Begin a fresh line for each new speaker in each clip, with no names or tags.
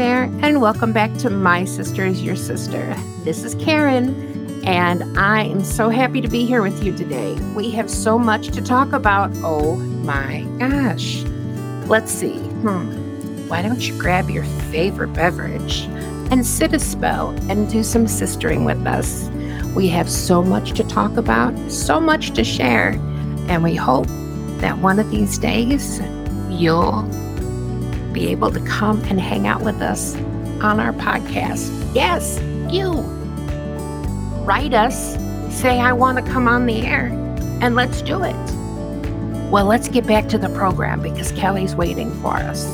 there, and welcome back to My Sister is Your Sister. This is Karen, and I am so happy to be here with you today. We have so much to talk about. Oh my gosh. Let's see. Hmm. Why don't you grab your favorite beverage and sit a spell and do some sistering with us? We have so much to talk about, so much to share, and we hope that one of these days you'll be able to come and hang out with us on our podcast. Yes, you. Write us, say, I want to come on the air, and let's do it. Well, let's get back to the program because Kelly's waiting for us.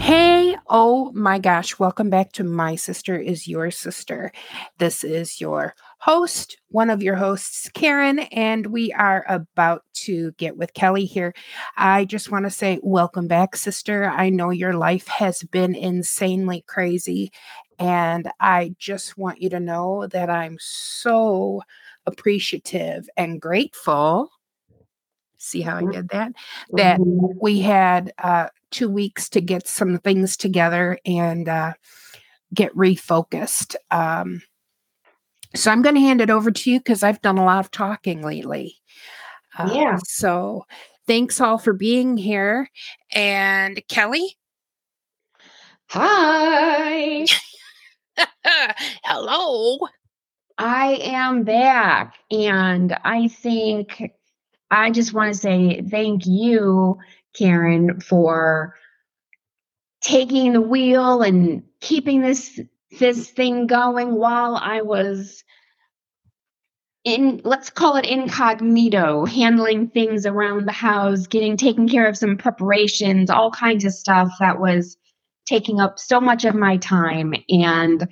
Hey, oh my gosh, welcome back to My Sister is Your Sister. This is your host, one of your hosts, Karen, and we are about to get with Kelly here. I just want to say, welcome back, sister. I know your life has been insanely crazy, and I just want you to know that I'm so appreciative and grateful. See how I
Mm-hmm.
did that? That we had uh, two weeks to get some things together and uh, get refocused. Um, so I'm going to hand it over to you because I've done a lot of talking lately. Uh,
Yeah.
So thanks all for being here. And Kelly,
Hi,
hello.
I am back. And I think I just want to say thank you, Karen, for taking the wheel and keeping this this thing going while I was in let's call it incognito, handling things around the house, getting taking care of some preparations, all kinds of stuff that was taking up so much of my time. And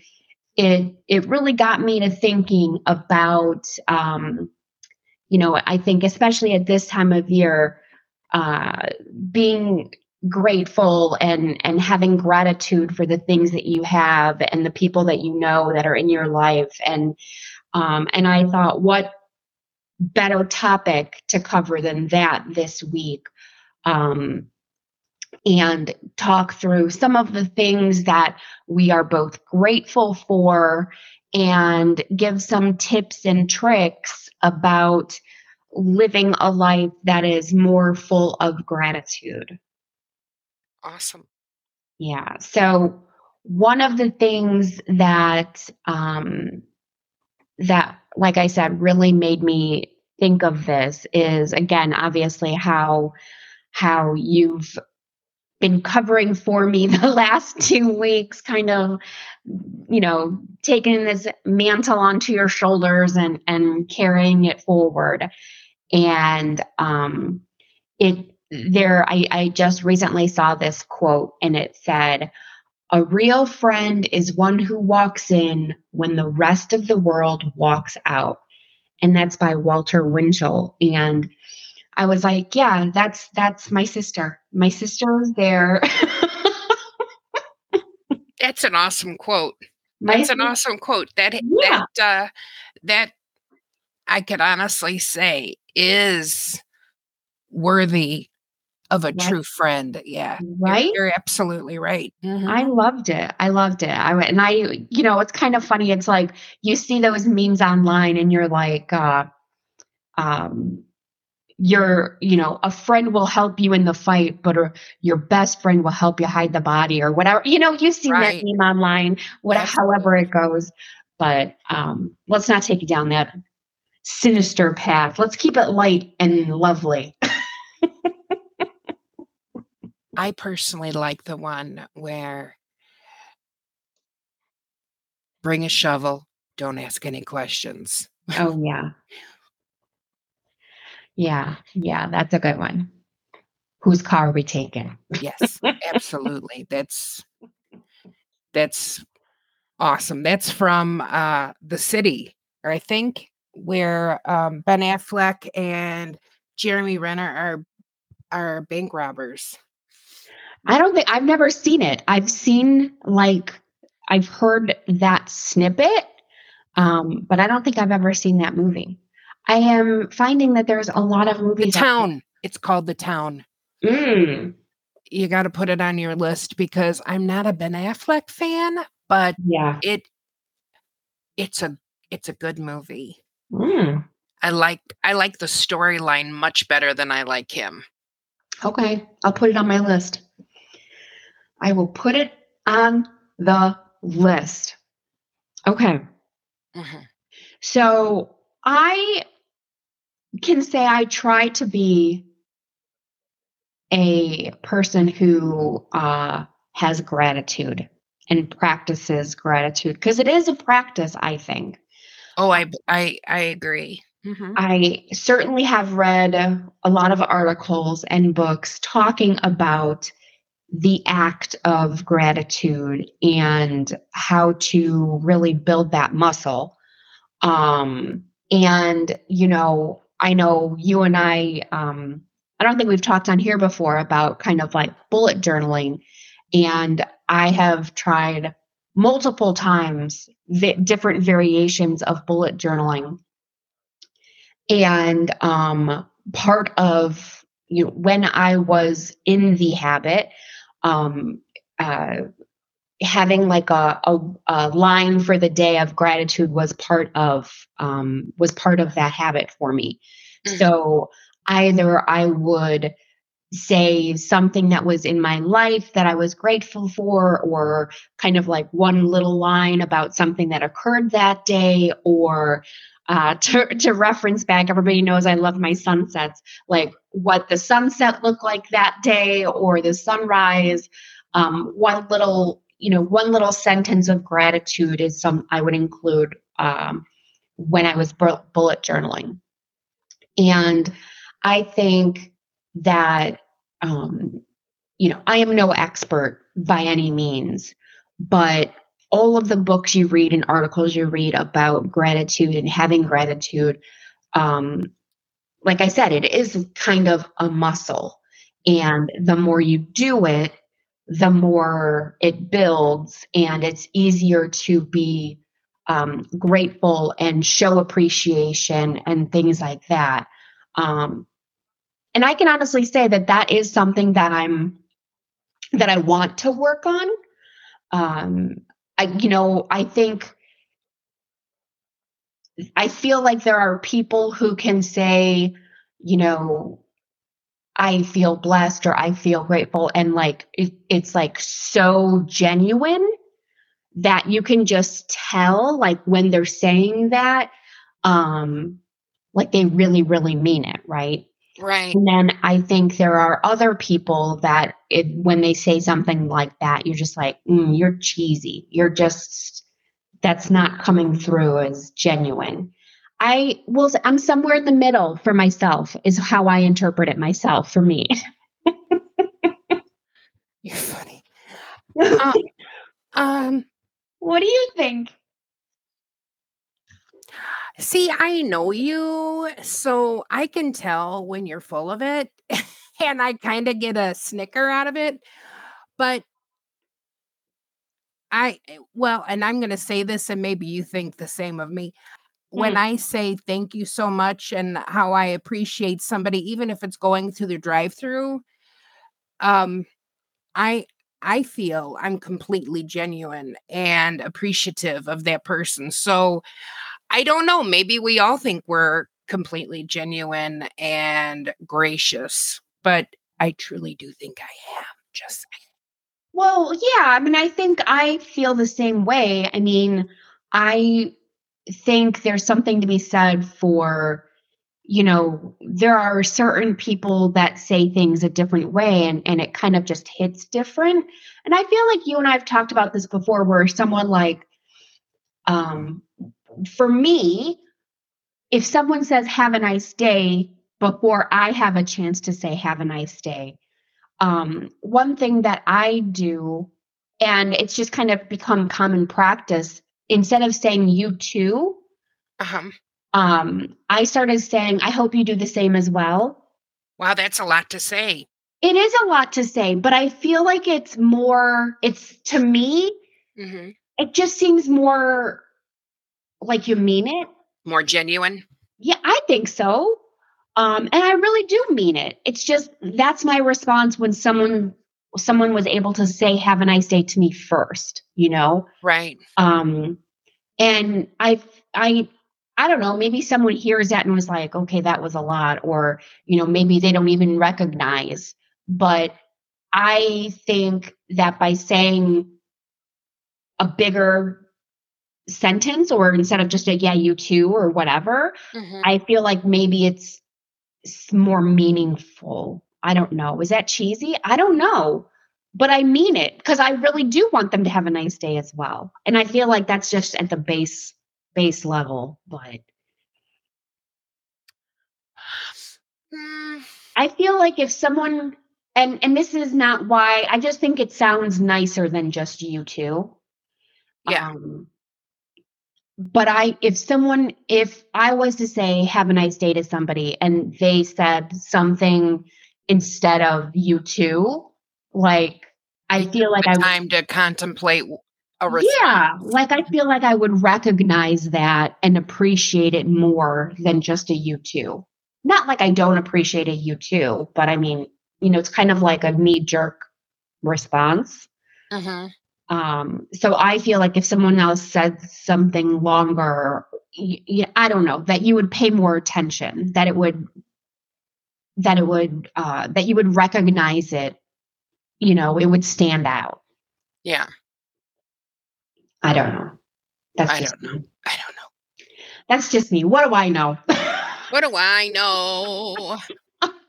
it it really got me to thinking about um you know i think especially at this time of year uh being grateful and and having gratitude for the things that you have and the people that you know that are in your life and um and i thought what better topic to cover than that this week um and talk through some of the things that we are both grateful for and give some tips and tricks about living a life that is more full of gratitude.
Awesome.
Yeah. So one of the things that um that like I said really made me think of this is again obviously how how you've been covering for me the last two weeks, kind of, you know, taking this mantle onto your shoulders and and carrying it forward. And um, it there, I, I just recently saw this quote, and it said, "A real friend is one who walks in when the rest of the world walks out," and that's by Walter Winchell. And I was like, yeah, that's that's my sister. My sister is there.
That's an awesome quote.
my
That's an awesome quote. That
Yeah.
that uh, that I could honestly say is worthy of a
Right.
true friend. Yeah, you're-
right?
You're, absolutely right. Mhm.
I loved it. I loved it. I went and I, you know, it's kind of funny. It's like you see those memes online and you're like, uh, um, your, you know, a friend will help you in the fight, but a, your best friend will help you hide the body or whatever. You know, you see
Right.
that meme online, whatever,
Absolutely.
however it goes. But um, let's not take it down that sinister path. Let's keep it light and lovely.
I personally like the one where bring a shovel, don't ask any questions.
Oh yeah. Yeah, yeah, that's a good one. Whose car are we taking?
Yes, absolutely. That's that's awesome. That's from uh the city, or I think where um Ben Affleck and Jeremy Renner are are bank robbers.
I don't think I've never seen it. I've seen like I've heard that snippet, um, but I don't think I've ever seen that movie. I am finding that there's a lot of movies.
The town. It's called the town.
Mm,
You got to put it on your list because I'm not a Ben Affleck fan, but
yeah.
it it's a it's a good movie.
Mm,
I like I like the storyline much better than I like him.
okay. I'll put it on my list. I will put it on the list. Okay.
Mhm.
So I can say I try to be a person who uh, has gratitude and practices gratitude because it is a practice, I think.
Oh, I I I agree. Mhm.
I certainly have read a lot of articles and books talking about the act of gratitude and how to really build that muscle. Um, and, you know, I know you and I, um, I don't think we've talked on here before about kind of like bullet journaling. And I have tried multiple times vi- different variations of bullet journaling and um, part of you know, when I was in the habit, um, uh, having like a, a, a line for the day of gratitude was part of um, was part of that habit for me.
Mhm.
So either I would say something that was in my life that I was grateful for, or kind of like one little line about something that occurred that day, or uh, to, to reference back, everybody knows I love my sunsets, like what the sunset looked like that day or the sunrise. Um, one little, you know, one little sentence of gratitude is some I would include um, when I was bu- bullet journaling. And I think that, um, you know, I am no expert by any means, but all of the books you read and articles you read about gratitude and having gratitude, um, like I said, it is kind of a muscle. And the more you do it, the more it builds, and it's easier to be um, grateful and show appreciation and things like that. Um, and I can honestly say that that is something that I'm that I want to work on. Um, I, you know, I think I feel like there are people who can say, you know, I feel blessed or I feel grateful, and like it, it's like so genuine that you can just tell, like when they're saying that, um, like they really, really mean it, right?
Right.
And then I think there are other people that it, when they say something like that, you're just like, mm, you're cheesy. You're just, that's not coming through as genuine. I will, say I'm somewhere in the middle for myself, is how I interpret it myself for me.
You're funny. Uh, um
what do you think?
See, I know you, so I can tell when you're full of it and I kind of get a snicker out of it. But I eh, well, and I'm going to say this and maybe you think the same of me. When
Mm.
I say thank you so much and how I appreciate somebody even if it's going through the drive-through, um I I feel I'm completely genuine and appreciative of that person. So I don't know, maybe we all think we're completely genuine and gracious, but I truly do think I am. Just saying.
Well, yeah, I mean, I think I feel the same way. I mean, I think there's something to be said for, you know, there are certain people that say things a different way and, and it kind of just hits different. And I feel like you and I have talked about this before where someone like, um, for me, if someone says, have a nice day before I have a chance to say, have a nice day, um, one thing that I do, and it's just kind of become common practice, instead of saying you too,
Um,
um, I started saying, I hope you do the same as well.
wow, that's a lot to say.
It is a lot to say, but I feel like it's more, it's to me,
hmm
it just seems more like you mean it.
More genuine.
Yeah, I think so. Um, and I really do mean it. It's just that's my response when someone someone was able to say have a nice day to me first, you know?
Right.
Um and I I I don't know, maybe someone hears that and was like, okay, that was a lot, or you know, maybe they don't even recognize. But I think that by saying a bigger sentence or instead of just a yeah, you too, or whatever,
Mhm.
I feel like maybe it's more meaningful. I don't know. Is that cheesy? I don't know. But I mean it because I really do want them to have a nice day as well. And I feel like that's just at the base base level. But
Mm,
I feel like if someone and and this is not why I just think it sounds nicer than just you two.
Yeah.
Um, but I if someone if I was to say have a nice day to somebody and they said something instead of you too, like I feel like
the
I would
time to contemplate a response.
yeah, like I feel like I would recognize that and appreciate it more than just a you too. Not like I don't appreciate a you too, but I mean, you know, it's kind of like a knee jerk response.
Mhm.
Um, so I feel like if someone else said something longer, y- y- I don't know, that you would pay more attention, that it would, that it would, uh, that you would recognize it, you know, it would stand out.
Yeah.
I don't know. That's
I
just
don't
me.
I don't know.
That's just me. What do I know?
What do I know?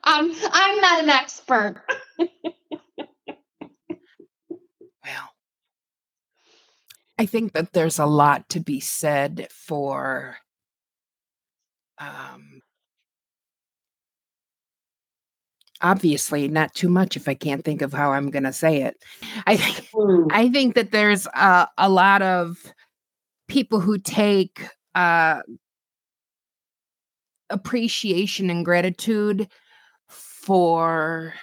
I'm I'm not an expert.
I think that there's a lot to be said for um obviously not too much if I can't think of how I'm going to say it. I think I think that there's a, a lot of people who take uh, appreciation and gratitude for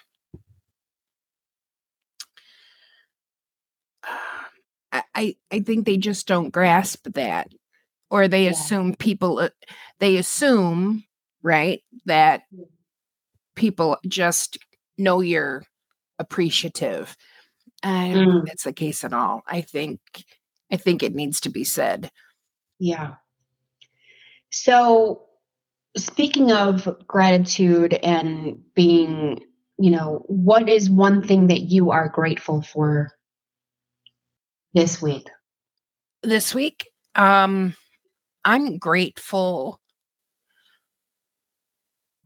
I, I think they just don't grasp that or they
Yeah.
assume people uh, they assume right that people just know you're appreciative I don't think
Mm.
that's the case at all. I think I think it needs to be said.
Yeah. So speaking of gratitude and being, you know, what is one thing that you are grateful for this week?
This week, um, I'm grateful.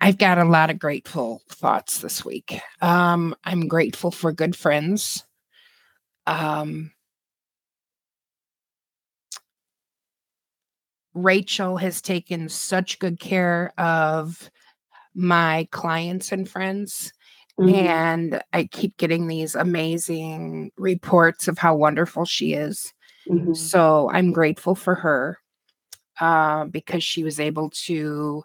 I've got a lot of grateful thoughts this week. Um, I'm grateful for good friends. Um, Rachel has taken such good care of my clients and friends.
Mhm.
And I keep getting these amazing reports of how wonderful she is.
Mhm.
So I'm grateful for her uh, because she was able to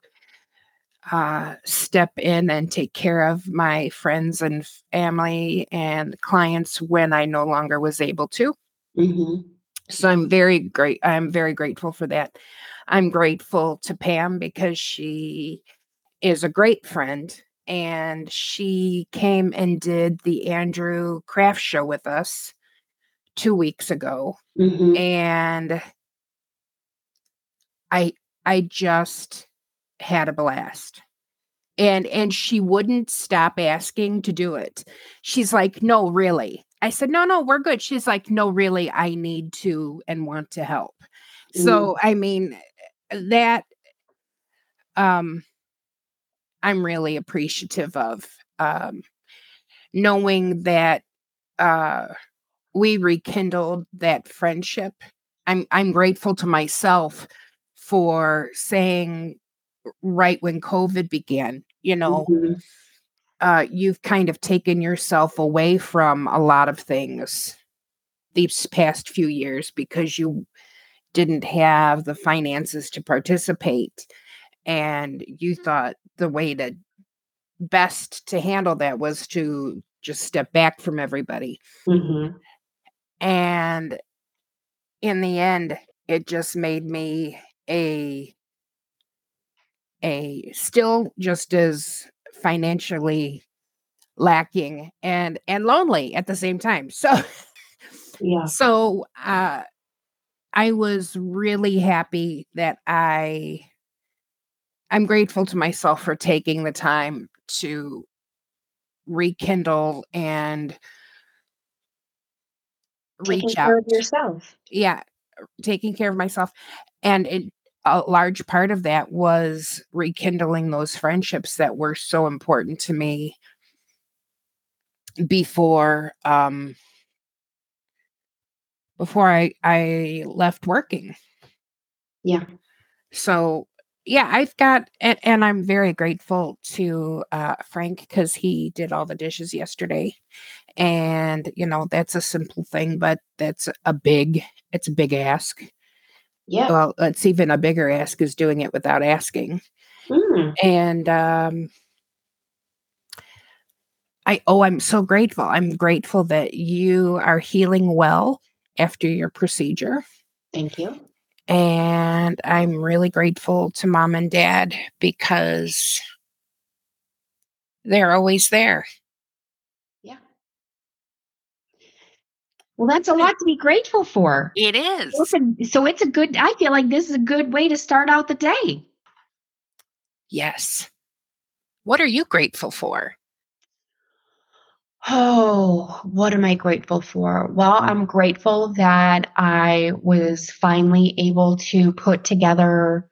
uh, step in and take care of my friends and family and clients when I no longer was able to.
Mhm.
So I'm very great. I'm very grateful for that. I'm grateful to Pam because she is a great friend and she came and did the Andrew Craft Show with us two weeks ago.
Mhm.
And I I just had a blast. And and she wouldn't stop asking to do it. She's like, "No, really." I said, "No, no, we're good." She's like, "No, really, I need to and want to help." So, I mean, that um I'm really appreciative of um knowing that uh we rekindled that friendship. I'm I'm grateful to myself for saying right when COVID began, you know,
Mhm.
uh, you've kind of taken yourself away from a lot of things these past few years because you didn't have the finances to participate. And you thought the way to best to handle that was to just step back from everybody.
Mhm.
And in the end, it just made me a a still just as financially lacking and and lonely at the same time. So
Yeah.
so uh I was really happy that I I'm grateful to myself for taking the time to rekindle and
Taking
reach
care
out.
of yourself.
Yeah, taking care of myself. And it, a large part of that was rekindling those friendships that were so important to me before um before I I left working.
Yeah.
So yeah, I've got and, and I'm very grateful to uh Frank because he did all the dishes yesterday. And you know, that's a simple thing, but that's a big it's a big ask.
Yeah.
Well, it's even a bigger ask is doing it without asking.
Mm.
And um I oh, I'm so grateful. I'm grateful that you are healing well after your procedure.
Thank you.
And I'm really grateful to mom and dad because they're always there.
Yeah. Well, that's a lot to be grateful for.
It is.
So it's a- so it's a good, I feel like this is a good way to start out the day.
Yes. What are you grateful for?
Oh, what am I grateful for? Well, I'm grateful that I was finally able to put together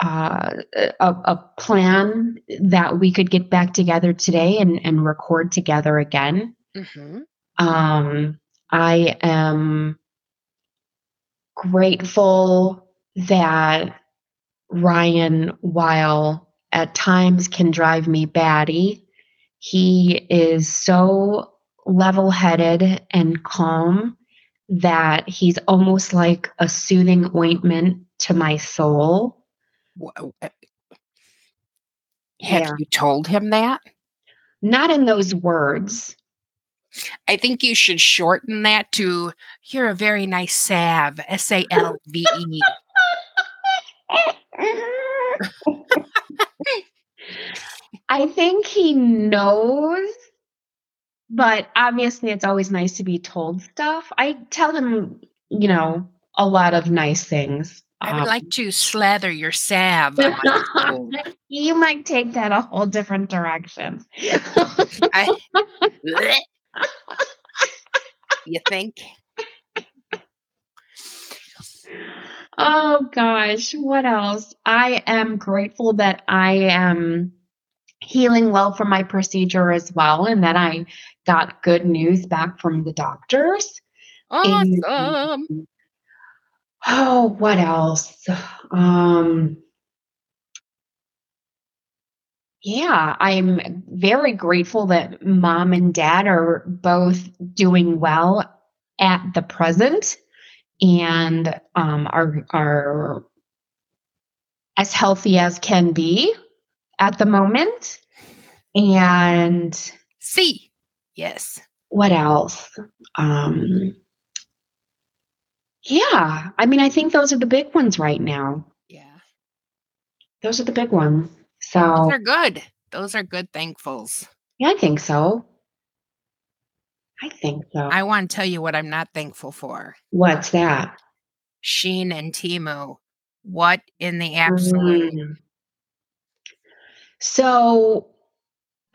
uh, a, a plan that we could get back together today and, and record together again.
Mm-hmm.
Um, I am grateful that Ryan, while at times can drive me batty, he is so level headed and calm that he's almost like a soothing ointment to my soul.
Uh, have
Yeah.
you told him that?
Not in those words.
I think you should shorten that to you're a very nice salve, S A L V E.
I think he knows, but obviously it's always nice to be told stuff. I tell him, you know, a lot of nice things.
I would
Um,
like to slather your salve. on my soul.
you might take that a whole different direction.
I, you think?
oh gosh, what else? I am grateful that I am healing well from my procedure as well, and that I got good news back from the doctors. And-
Awesome.
Oh, what else? Um, yeah, I'm very grateful that mom and dad are both doing well at the present and um, are are as healthy as can be at the moment. And
See, yes.
what else? Um, yeah, I mean, I think those are the big ones right now.
Yeah.
Those are the big ones.
Those
So,
are good. Those are good thankfuls.
yeah, I think so. I think so.
I want to tell you what I'm not thankful for.
What's that?
Shein and Temu. What in the absolute?
Mm. So,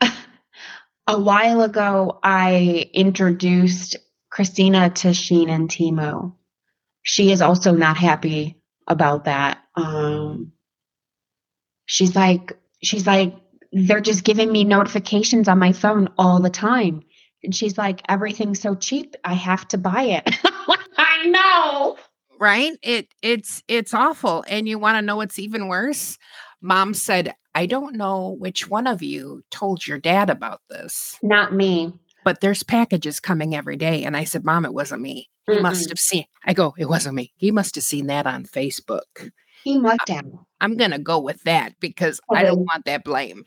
a while ago, I introduced Christina to Shein and Temu. She is also not happy about that. Um, she's like, she's like, they're just giving me notifications on my phone all the time. And she's like, everything's so cheap, I have to buy it. I know.
right? It it's it's awful. And you want to know what's even worse? Mom said, I don't know which one of you told your dad about this,
Not me.
but there's packages coming every day. And I said, Mom, it wasn't me. He must
Mm-mm.
have seen. I go, it wasn't me. He must have seen that on Facebook.
He must have.
I'm gonna go with that because I don't want that blame.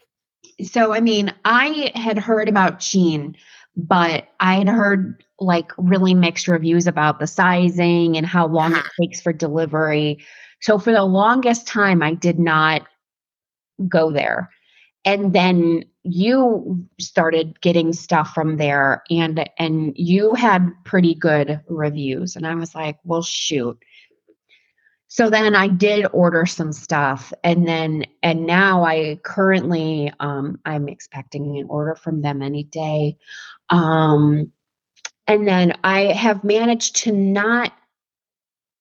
So, I mean, I had heard about Shein, but I had heard like really mixed reviews about the sizing and how long it takes for delivery. So, for the longest time, I did not go there. And then you started getting stuff from there and and you had pretty good reviews and I was like, "Well, shoot." So then I did order some stuff and then and now I currently um I'm expecting an order from them any day. Um and then I have managed to not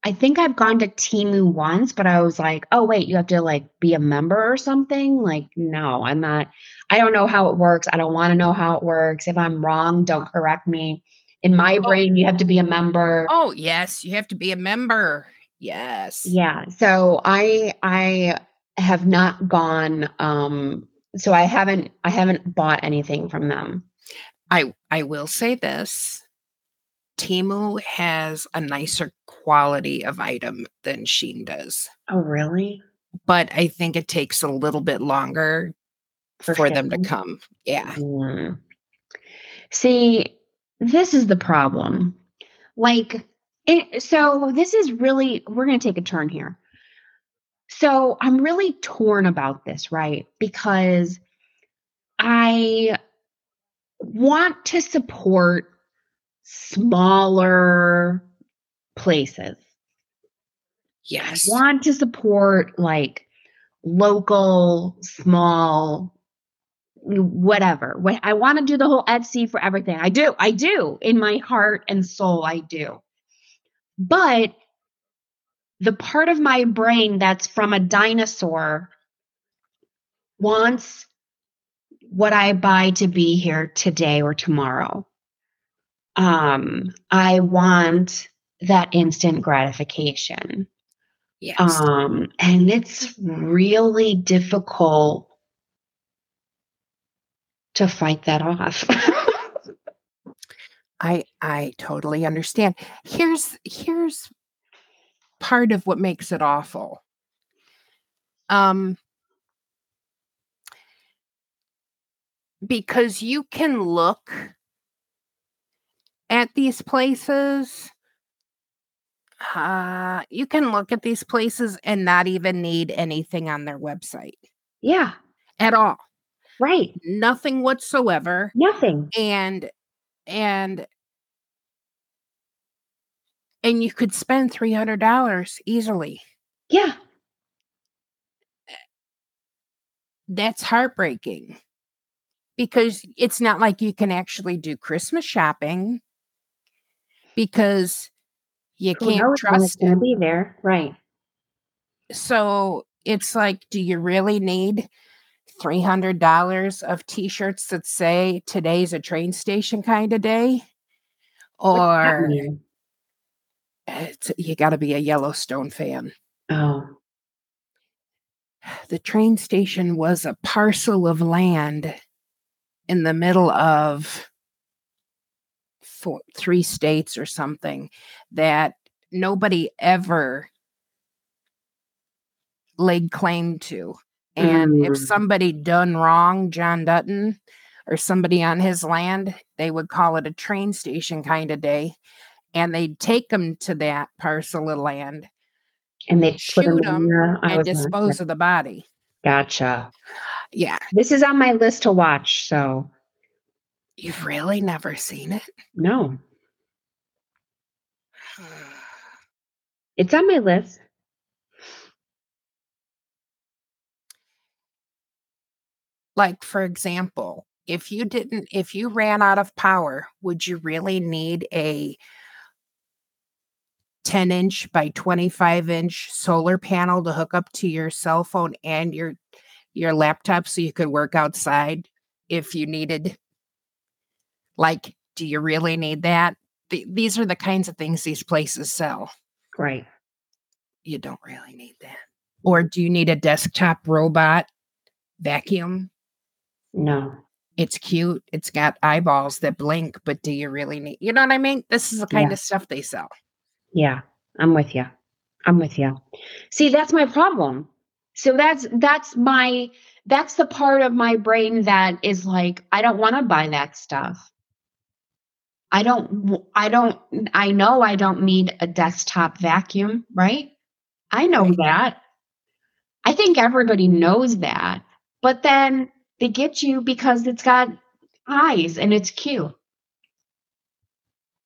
I think I've gone to Temu once, but I was like, oh, wait, you have to like be a member or something? Like, no, I'm not. I don't know how it works. I don't want to know how it works. If I'm wrong, don't correct me. In my
Oh.
brain, you have to be a member.
Oh, yes, you have to be a member. Yes.
Yeah. So I I have not gone um so I haven't I haven't bought anything from them.
I I will say this. Temu has a nicer quality of item than Shein does.
Oh, really?
But I think it takes a little bit longer
For
for, them to come. Yeah.
Mm. See, this is the problem. Like, it, so this is really, we're going to take a turn here. So I'm really torn about this, right? Because I want to support smaller places.
Yes.
I want to support like local, small, whatever. What I want to do the whole Etsy for everything. I do. I do. In my heart and soul, I do. But the part of my brain that's from a dinosaur wants what I buy to be here today or tomorrow. Um, I want that instant gratification.
Yes.
Um, and it's really difficult to fight that off.
I I totally understand. Here's here's part of what makes it awful. Um because you can look at these places uh you can look at these places and not even need anything on their website
yeah,
at all.
right.
Nothing whatsoever.
Nothing.
and and and you could spend $300 easily
Yeah.
that's heartbreaking because it's not like you can actually do christmas shopping because you
Who
can't
when it's
trust
gonna be there. Right.
so it's like do you really need $300 of t-shirts that say today's a train station kind of day or it's, you got to be a yellowstone fan
Oh.
the train station was a parcel of land in the middle of four, three states or something that nobody ever laid claim to. And if
Mm.
somebody done wrong, John Dutton or somebody on his land, they would call it a train station kind of day. And they'd take them to that parcel of land
And they put them
Shoot 'em
in the
and dispose of the body.
Gotcha.
Yeah.
This is on my list to watch, so
You've really never seen it?
no. It's on my list.
like for example if you didn't if you ran out of power would you really need a 10 inch by 25 inch solar panel to hook up to your cell phone and your your laptop so you could work outside if you needed like do you really need that Th- these are the kinds of things these places sell
Right.
you don't really need that or do you need a desktop robot vacuum
No.
it's cute. It's got eyeballs that blink, but do you really need, you know what I mean? This is the kind
Yeah.
of stuff they sell.
Yeah, I'm with you. I'm with you. See, that's my problem. So that's that's my that's the part of my brain that is like I don't want to buy that stuff. I don't I don't I know I don't need a desktop vacuum, right? I know that. I think everybody knows that. but then they get you because it's got eyes and it's cute.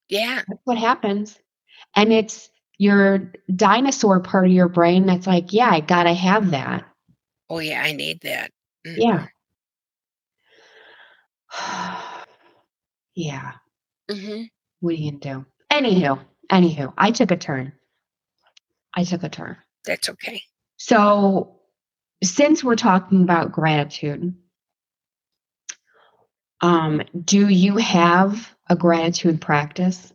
Yeah.
That's what happens. And it's your dinosaur part of your brain that's like, yeah, I gotta have that.
Oh, yeah. I need that. Mm.
Yeah. yeah.
Hmm
What are you gonna do? Anywho, anywho, I took a turn. I took a turn.
That's okay.
So, since we're talking about gratitude, um, do you have a gratitude practice?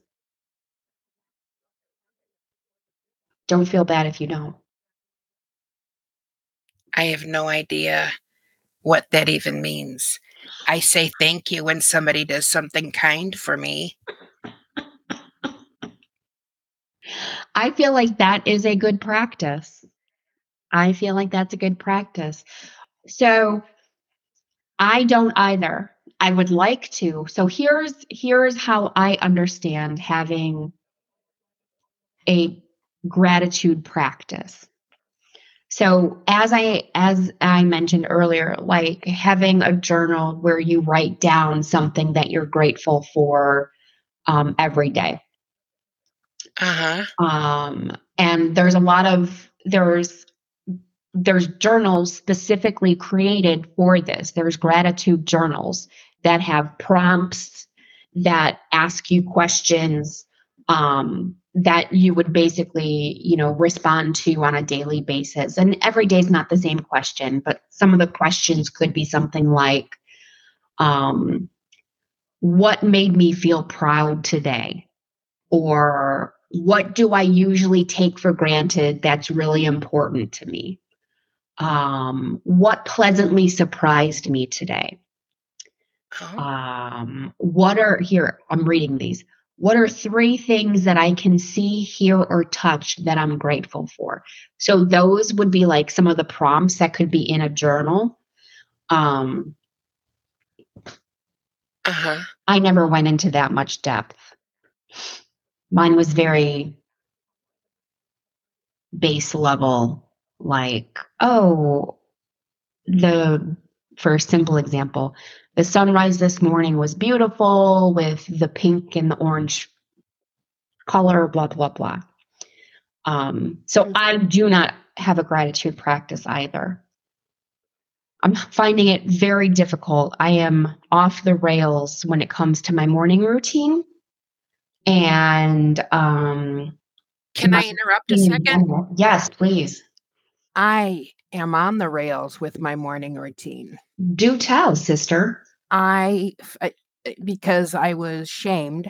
Don't feel bad if you don't.
I have no idea what that even means. I say thank you when somebody does something kind for me.
I feel like that is a good practice. I feel like that's a good practice. So I don't either. I would like to. So here's here's how I understand having a gratitude practice. So as I as I mentioned earlier, like having a journal where you write down something that you're grateful for um, every day.
Uh huh.
Um, and there's a lot of there's there's journals specifically created for this. There's gratitude journals that have prompts that ask you questions um, that you would basically, you know, respond to on a daily basis. And every day is not the same question, but some of the questions could be something like, um, "What made me feel proud today?" or "What do I usually take for granted that's really important to me?" Um, "What pleasantly surprised me today?"
Oh,
um, what are here i'm reading these what are three things that i can see hear or touch that i'm grateful for? So those would be like some of the prompts that could be in a journal. Um,
uh huh.
i never went into that much depth. Mine was very base level like oh the for a simple example the sunrise this morning was beautiful with the pink and the orange color, blah, blah, blah. Um, so I do not have a gratitude practice either. I'm finding it very difficult. I am off the rails when it comes to my morning routine. And um,
Can I interrupt a second?
Yes, please.
I am on the rails with my morning routine.
Do tell, sister.
I because I was shamed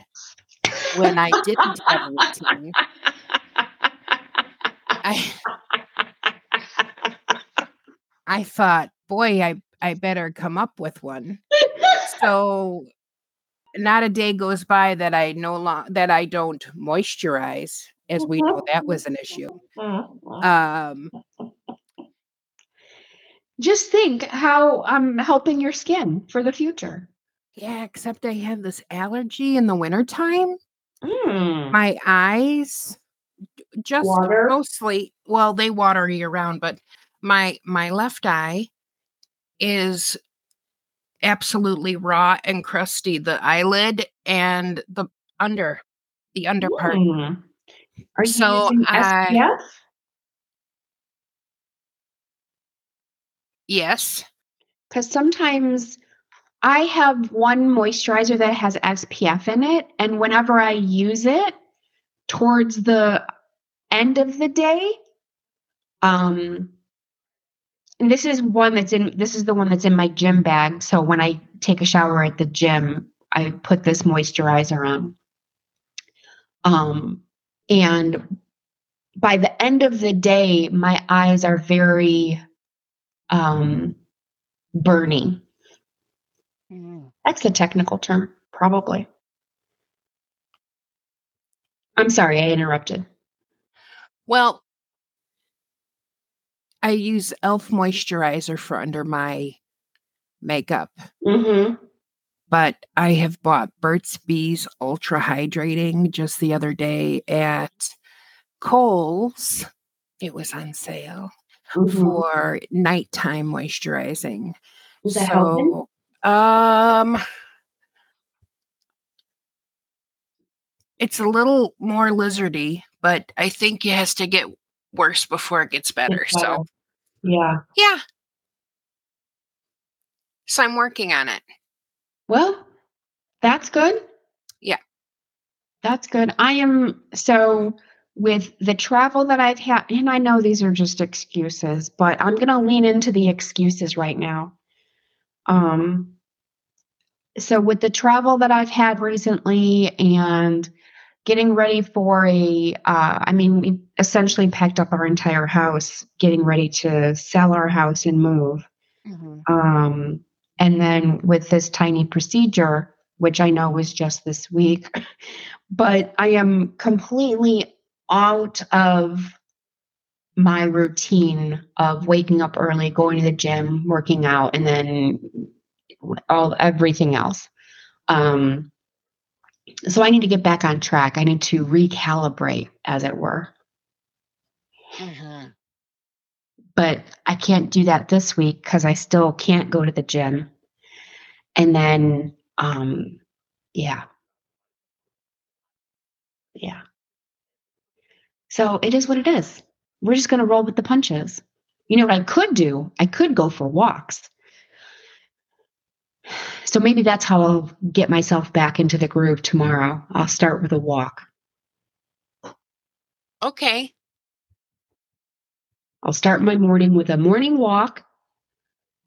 when I didn't have a routine. I, I thought, boy, I, I better come up with one. So not a day goes by that I no long that I don't moisturize, as we know that was an issue. Um,
Just think how I'm helping your skin for the future.
yeah, except I have this allergy in the wintertime.
Mm.
My eyes just
Water?
mostly well, they water year round, but my my left eye is absolutely raw and crusty. The eyelid and the under the under part.
Mm. Are you
So
using
I- Yes.
Because sometimes I have one moisturizer that has SPF in it, and whenever I use it towards the end of the day, um, and this is one that's in this is the one that's in my gym bag. So when I take a shower at the gym, I put this moisturizer on. Um, and by the end of the day, my eyes are very um burning. That's the technical term, probably. I'm sorry, I interrupted.
Well, I use Elf moisturizer for under my makeup,
Mm-hmm.
but I have bought Burt's Bees Ultra Hydrating just the other day at Kohl's. It was on sale.
Mhm.
for nighttime moisturizing.
Is that helping?
So, um, it's a little more lizardy, but I think it has to get worse before it gets better.
It's
So,
better. Yeah.
yeah. So I'm working on it.
Well, that's good.
Yeah.
That's good. I am so with the travel that I've had, and I know these are just excuses, but I'm going to lean into the excuses right now. Um, so with the travel that I've had recently and getting ready for a, uh, I mean, we essentially packed up our entire house, getting ready to sell our house and move. Um, and then with this tiny procedure, which I know was just this week, but I am completely out of my routine of waking up early, going to the gym, working out, and then all everything else. Um, so I need to get back on track. I need to recalibrate, as it were.
Mhm.
but I can't do that this week because I still can't go to the gym. And then, um, yeah. Yeah. So it is what it is. We're just going to roll with the punches. You know what I could do? I could go for walks. So maybe that's how I'll get myself back into the groove tomorrow. I'll start with a walk.
Okay.
I'll start my morning with a morning walk.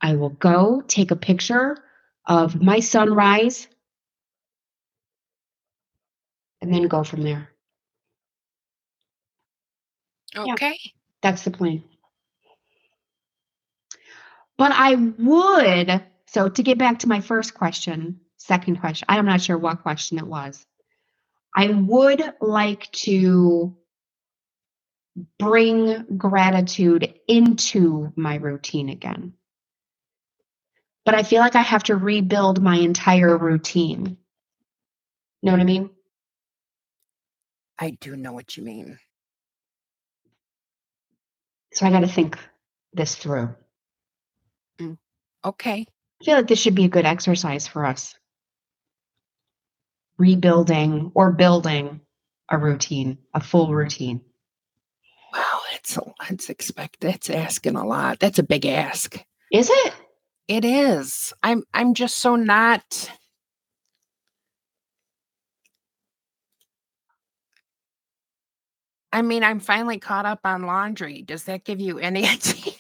I will go take a picture of my sunrise and then go from there. Yeah.
Okay.
That's the plan. But I would, so to get back to my first question, second question, I'm not sure what question it was. I would like to bring gratitude into my routine again. But I feel like I have to rebuild my entire routine. Know what I mean?
I do know what you mean.
So I got to think this through.
Mm, okay.
I feel like this should be a good exercise for us. Rebuilding or building a routine, a full routine.
Wow, that's a that's expect that's asking a lot. That's a big ask.
Is it?
It is. I'm I'm just so not I mean, I'm finally caught up on laundry. Does that give you any idea?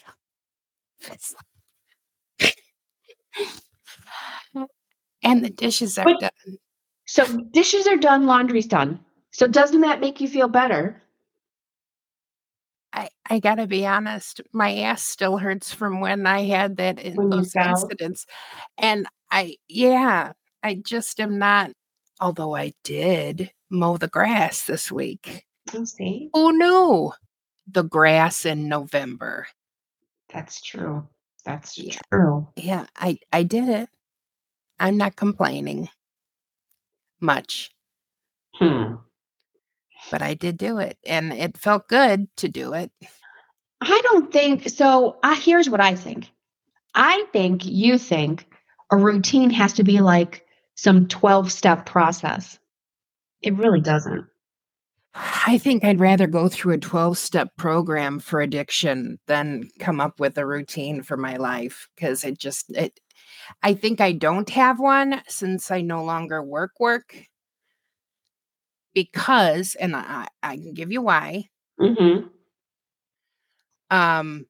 And the dishes are
But-
done.
So dishes are done, laundry's done. So doesn't that make you feel better?
I, I gotta be honest, my ass still hurts from when I had that in
When
those incidents. And I yeah, I just am not although I did mow the grass this week.
Oh, see,
Who knew? The grass in November.
that's true. That's
Yeah.
true.
Yeah, I I did it. I'm not complaining much,
Hmm.
but I did do it and it felt good to do it.
I don't think so. Uh, here's what I think. I think you think a routine has to be like some 12 step process. It really doesn't.
I think I'd rather go through a 12 step program for addiction than come up with a routine for my life because it just it I think I don't have one since I no longer work work because and I I can give you why.
Mm-hmm.
Um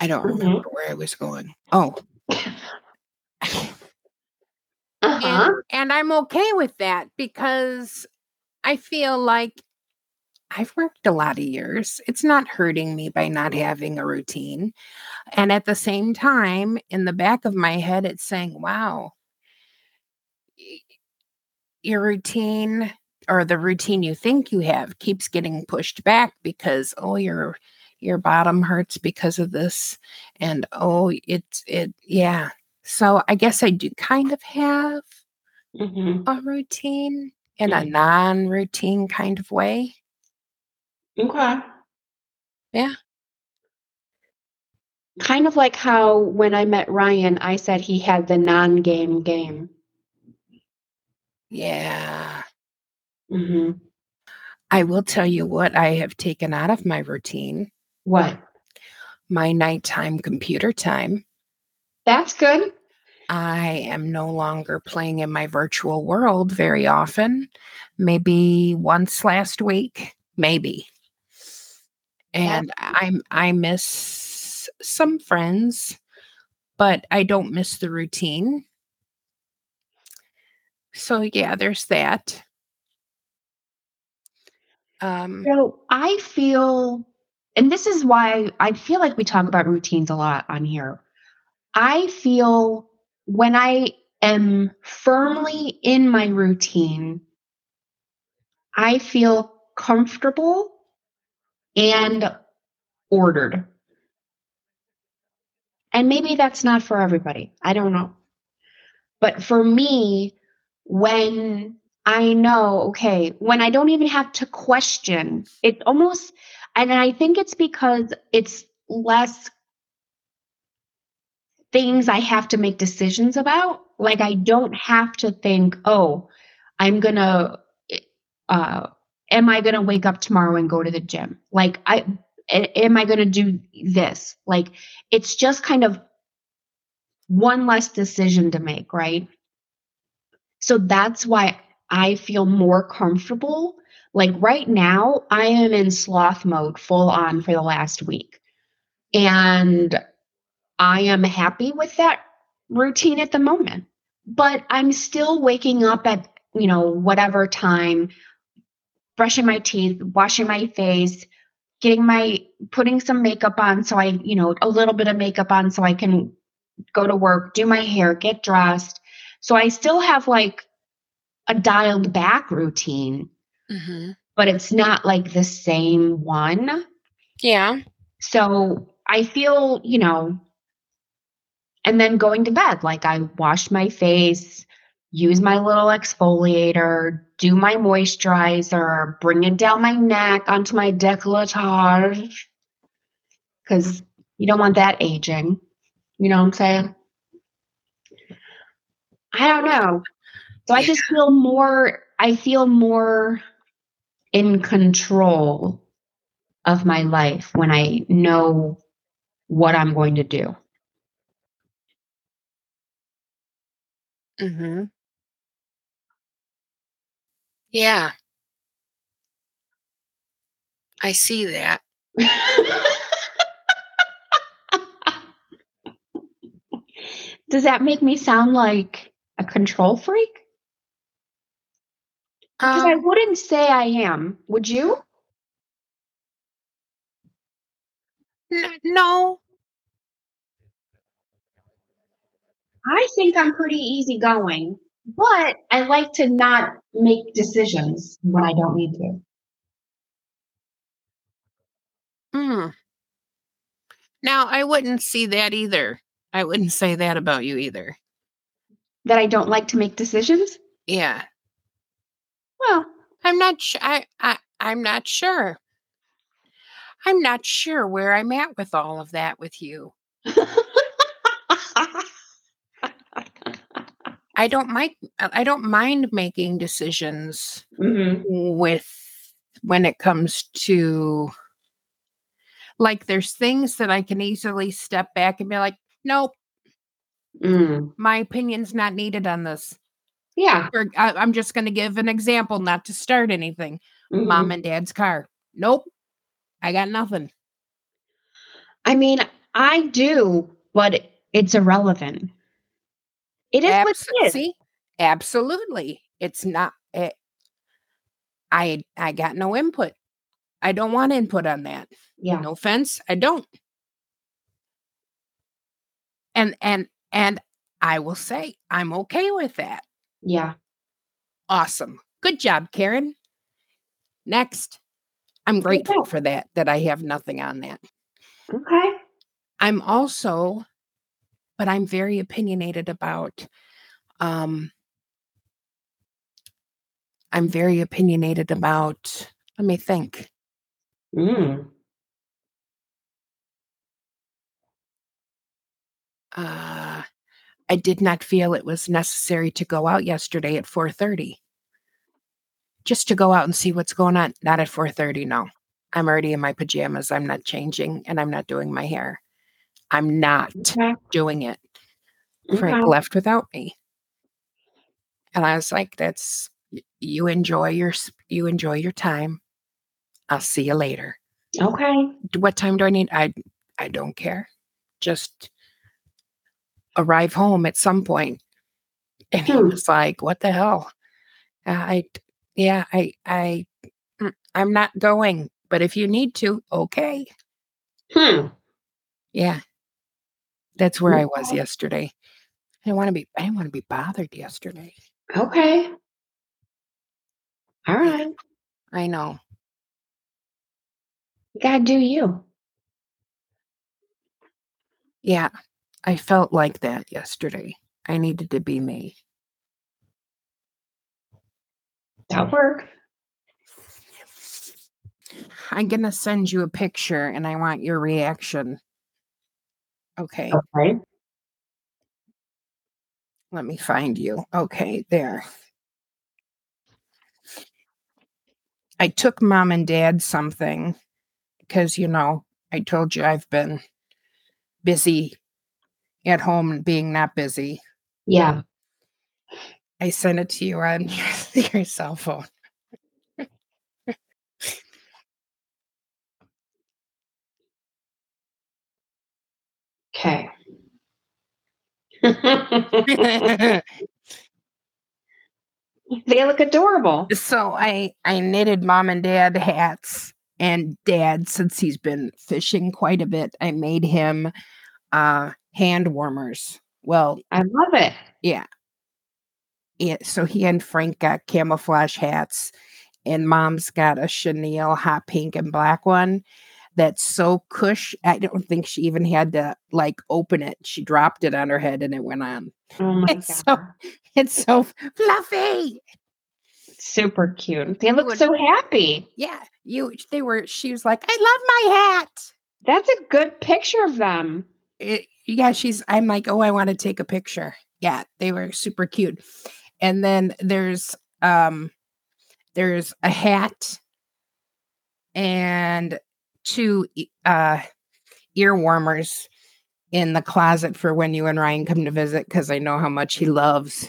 I don't
Mhm.
remember where I was going. Oh,
Uh-huh.
and, and I'm okay with that because I feel like I've worked a lot of years. It's not hurting me by not having a routine. And at the same time, in the back of my head, it's saying, wow, your routine or the routine you think you have keeps getting pushed back because, oh, your your bottom hurts because of this and oh it's it yeah so i guess i do kind of have
Mhm.
a routine in a
Mm.
non routine kind of way.
Okay.
Yeah.
Kind of like how when I met Ryan, I said he had the non game game.
Yeah.
hmm
I will tell you what I have taken out of my routine
What?
my nighttime computer time.
That's good.
I am no longer playing in my virtual world very often, maybe once last week, maybe. And I'm I miss some friends, but I don't miss the routine. So yeah, there's that. Um
So I feel, and this is why I feel like we talk about routines a lot on here. I feel when I am firmly in my routine, I feel comfortable and ordered. And maybe that's not for everybody. I don't know. But for me, when I know, okay, when I don't even have to question, it almost, and I think it's because it's less things I have to make decisions about. Like I don't have to think, oh, I'm to, uh, am I to wake up tomorrow and go to the gym? Like I, am I to do this? Like it's just kind of one less decision to make, right? So that's why I feel more comfortable. Like right now, I am in sloth mode full on for the last week. And I am happy with that routine at the moment. But I'm still waking up at, you know, whatever time, brushing my teeth, washing my face, getting my putting some makeup on so I, you know, a little bit of makeup on so I can go to work, do my hair, get dressed. So I still have like a dialed back routine,
mhm.
but it's not like the same one.
yeah.
So I feel, you know, and then going to bed, like I wash my face, use my little exfoliator, do my moisturizer, bring it down my neck onto my décolletage because you don't want that aging. You know what I'm saying? I don't know. So I just feel more, I feel more in control of my life when I know what I'm going to do.
Hmm Yeah. I see that.
Does that make me sound like a control freak? Because I
Um,
wouldn't say I am. Would you?
n- no,
I think I'm pretty easygoing, but I like to not make decisions when I don't need to.
Mm. Now, I wouldn't see that either. I wouldn't say that about you either.
That I don't like to make decisions?
Yeah.
Well,
I'm not sh- I, I I'm not sure. I'm not sure where I'm at with all of that with you. I don't mind I don't mind making decisions
Mhm.
with when it comes to like there's things that I can easily step back and be like, nope,
Mm.
my opinion's not needed on this.
Yeah.
Or I, I'm just going to give an example, not to start anything.
Mhm.
Mom and dad's car. Nope, I got nothing.
I mean, I do, but it's irrelevant. It is what it is.
See, absolutely, it's not. It, I I got no input. I don't want input on that.
Yeah.
No offense, I don't. And and and I will say I'm okay with that.
Yeah.
Awesome. Good job, Karen. Next. I'm grateful
job.
for that, that I have nothing on that.
Okay.
I'm also, but I'm very opinionated about um I'm very opinionated about, let me think.
Mm.
Uh, I did not feel it was necessary to go out yesterday at 4:30. Just to go out and see what's going on. Not at 4:30, no. I'm already in my pajamas. I'm not changing and I'm not doing my hair. I'm not
Okay.
doing it. Frank
Okay.
left without me. And I was like, that's you enjoy your you enjoy your time. I'll see you later.
Okay.
What time do I need? I I don't care. Just arrive home at some point. And he
Hmm.
was like, "What the hell?" Uh, I yeah, I I mm, I'm not going, but if you need to, okay.
Hmm.
Yeah. That's where I was yesterday. I didn't want to be I didn't want to be bothered yesterday.
Okay. All right.
I know.
You gotta do you.
Yeah. I felt like that yesterday. I needed to be me.
That'll work.
I'm going to send you a picture and I want your reaction. Okay.
Okay.
Let me find you. Okay, there. I took mom and dad something because, you know, I told you I've been busy at home and being not busy.
Yeah.
I sent it to you on your, your cell phone.
Okay. they look adorable.
so I I knitted mom and dad hats and dad since he's been fishing quite a bit I made him uh hand warmers. Well,
I love it.
yeah. Yeah, so he and Frank got camouflage hats and mom's got a chenille hot pink and black one that's so cush. I don't think she even had to like open it. She dropped it on her head and it went on.
Oh my
It's
god.
so- It's so fluffy.
Super cute. They look so happy.
Yeah, you. They were. She was like, "I love my hat."
That's a good picture of them.
It, yeah, she's. I'm like, "Oh, I want to take a picture." Yeah, they were super cute. And then there's um, there's a hat and two uh ear warmers in the closet for when you and Ryan come to visit because I know how much he loves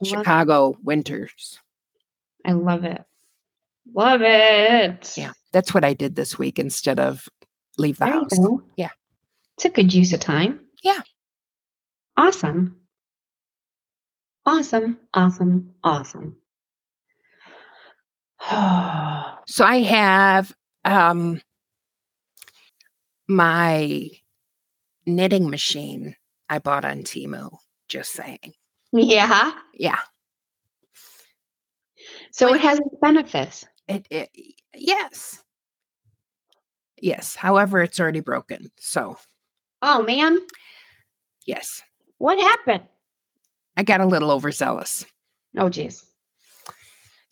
Love-
Chicago winters.
I love it. Love it.
Yeah, that's what I did this week instead of leave the
There
house. Yeah.
It's a good use of time.
Yeah.
Awesome. Awesome. Awesome. Awesome.
So I have um my knitting machine I bought on Temu. Just saying.
yeah.
Yeah.
So it has its benefits.
It, it yes. Yes. However, it's already broken. So
Oh man,
yes.
what happened?
I got a little overzealous.
Oh geez.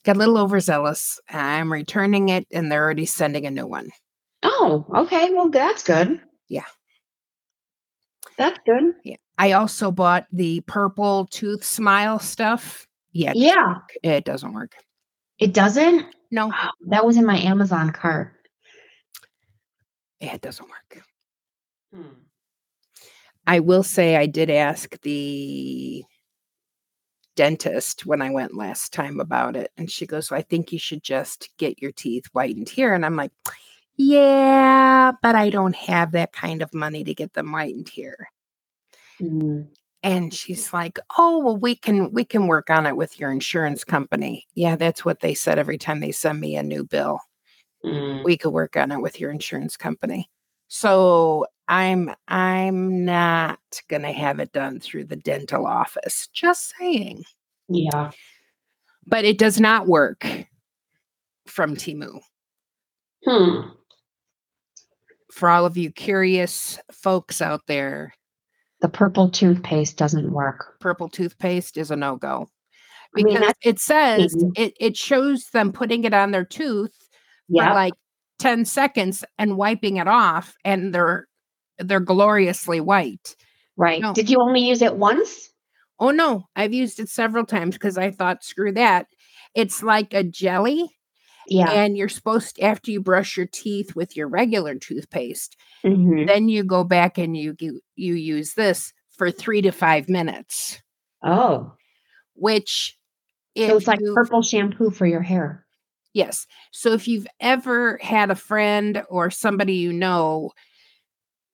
Got a little overzealous. I'm returning it and they're already sending a new one.
Oh, okay. Well, that's good.
Yeah.
That's good.
Yeah. I also bought the purple tooth smile stuff. Yeah. it doesn't
Yeah.
It doesn't work.
It doesn't.
No,
Oh, that was in my Amazon cart.
it doesn't work.
Hmm.
I will say I did ask the dentist when I went last time about it. And she goes, well, I think you should just get your teeth whitened here. And I'm like, yeah, but I don't have that kind of money to get them whitened here.
Hmm.
And she's like, "Oh, well we can we can work on it with your insurance company." Yeah, that's what they said every time they send me a new bill.
Hmm.
We could work on it with your insurance company. So, I'm I'm not going to have it done through the dental office. Just saying.
Yeah.
But it does not work from Temu.
Hmm.
For all of you curious folks out there,
The purple toothpaste doesn't work.
purple toothpaste is a no-go.
I mean,
because it says it, it shows them putting it on their tooth for like 10 seconds and wiping it off and they're they're gloriously white.
right.
no.
Did you only use it once?
Oh no, I've used it several times because I thought screw that. It's like a jelly
Yeah.
and you're supposed after you brush your teeth with your regular toothpaste,
Mhm.
then you go back and you you, you use this for 3 to 5 minutes,
Oh,
which
so it's like
you
purple shampoo for your hair.
Yes. So if you've ever had a friend or somebody you know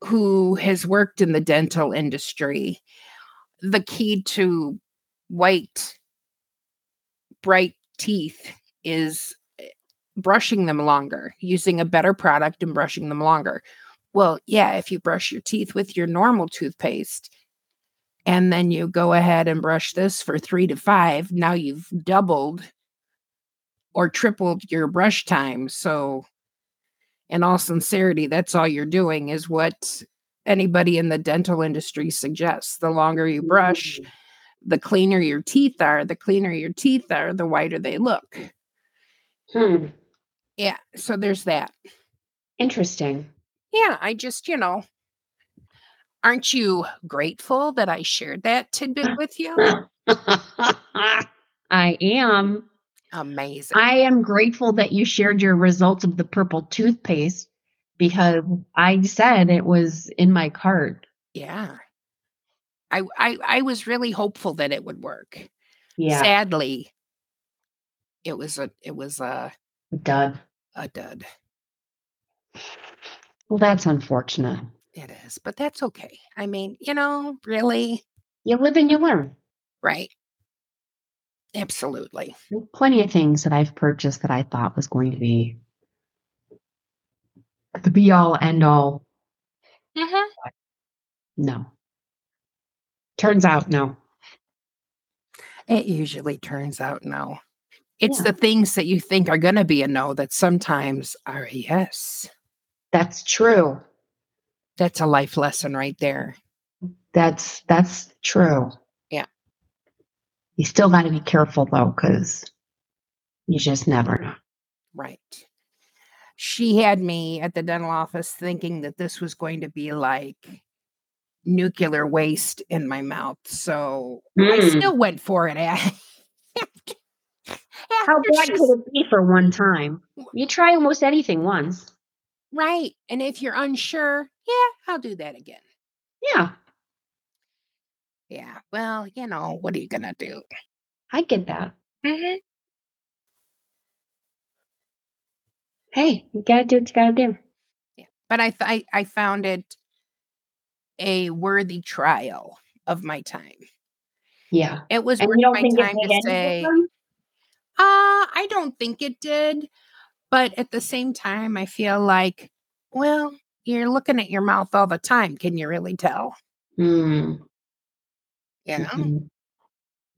who has worked in the dental industry, the key to white, bright teeth is brushing them longer, using a better product and brushing them longer. Well, yeah, if you brush your teeth with your normal toothpaste and then you go ahead and brush this for three to five, now you've doubled or tripled your brush time. So, in all sincerity, that's all you're doing is what anybody in the dental industry suggests. The longer you brush,
Mm.
the cleaner your teeth are. The cleaner your teeth are, the whiter they look.
Hmm.
Yeah. So, there's that.
Interesting.
Yeah. I just, you know, aren't you grateful that I shared that tidbit with you?
I am.
Amazing.
I am grateful that you shared your results of the purple toothpaste because I said it was in my cart.
yeah. I, I I was really hopeful that it would work.
Yeah.
Sadly, it was a it was a
Dud.
a dud.
Well, that's unfortunate.
It is, but that's okay. I mean, you know, really,
You live and you learn.
right? Absolutely.
Plenty of things that I've purchased that I thought was going to be the be all end all.
Mm-hmm.
No. Turns out, no.
It usually turns out no. It's
Yeah.
the things that you think are going to be a no that sometimes are a yes.
That's true.
That's a life lesson right there.
That's that's true.
Yeah.
You still got to be careful though, because you just never know.
Right. She had me at the dental office thinking that this was going to be like nuclear waste in my mouth. So I
Mm.
still went for it.
How bad could it be for one time? You try almost anything once.
Right. And if you're unsure, yeah, I'll do that again.
Yeah,
Yeah. Well, you know, what are you going to do?
I get that.
Mm-hmm.
Hey, you gotta do what you gotta do. Yeah.
But I, th- I, I found it a worthy trial of my time.
Yeah.
It was
And
worth my time to say? Uh, I don't think it did. But at the same time, I feel like, well, you're looking at your mouth all the time. Can you really tell?
Mm,
You know?
mhm.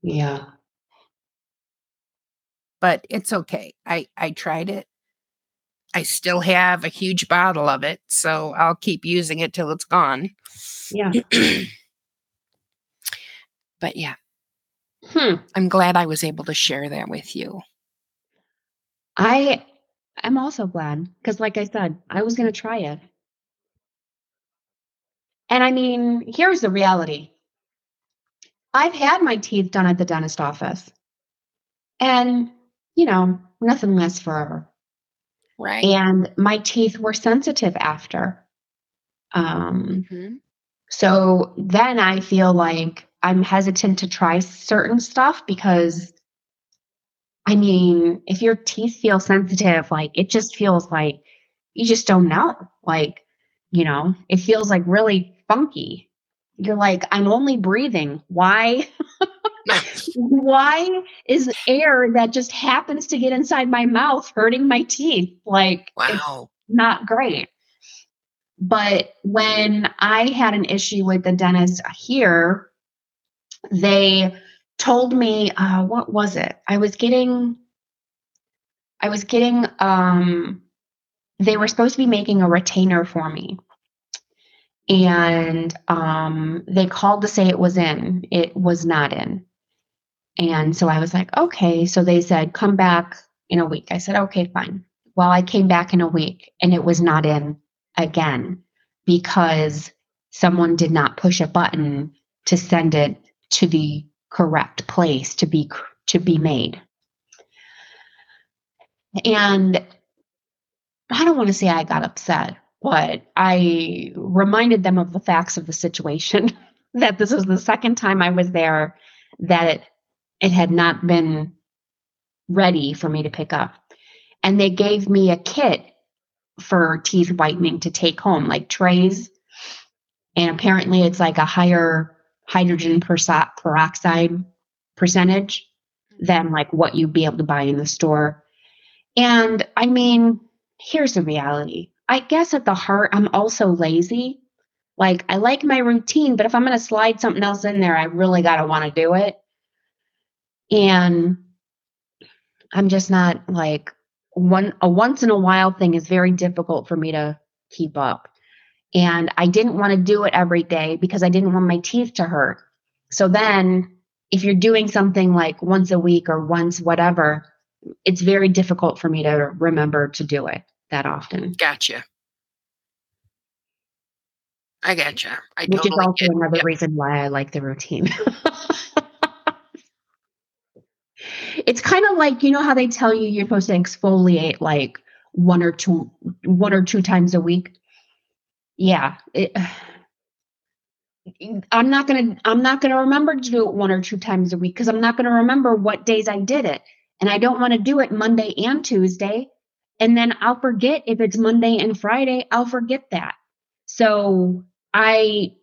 Yeah.
But it's okay. I I tried it. I still have a huge bottle of it, so I'll keep using it till it's gone.
Yeah.
but yeah,
Hmm.
I'm glad I was able to share that with you.
I am also glad because, like I said, I was going to try it. And I mean, here's the reality I've had my teeth done at the dentist office, and, you know, nothing lasts forever.
Right.
And my teeth were sensitive after. Um,
Mhm.
so then I feel like I'm hesitant to try certain stuff because I mean, if your teeth feel sensitive, like it just feels like you just don't know. Like, you know, it feels like really funky. You're like, I'm only breathing. Why? Why is air that just happens to get inside my mouth hurting my teeth? Like,
wow.
not great. But when I had an issue with the dentist here, they told me, uh, what was it? I was getting, I was getting, um, they were supposed to be making a retainer for me. And um, they called to say it was in. It was not in. And so I was like, okay. So they said, come back in a week. I said, okay, fine. Well, I came back in a week and it was not in again because someone did not push a button to send it to the correct place to be to be made. And I don't want to say I got upset, but I reminded them of the facts of the situation that this was the second time I was there that it, it had not been ready for me to pick up. And they gave me a kit for teeth whitening to take home, like trays. And apparently it's like a higher hydrogen peroxide percentage than like what you'd be able to buy in the store. And I mean, here's the reality. I guess at the heart, I'm also lazy. Like, I like my routine, but if I'm going to slide something else in there, I really got to want to do it. And I'm just not like one, a once in a while thing is very difficult for me to keep up. And I didn't want to do it every day because I didn't want my teeth to hurt. So then, if you're doing something like once a week or once whatever, it's very difficult for me to remember to do it that often.
Gotcha. I gotcha. I
Which
totally
is also another
yep.
reason why I like the routine. it's kind of like you know how they tell you you're supposed to exfoliate like one or two one or two times a week. Yeah, it, I'm not gonna I'm not gonna remember to do it one or two times a week because I'm not gonna remember what days I did it, and I don't want to do it Monday and Tuesday, and then I'll forget if it's Monday and Friday. I'll forget that. So I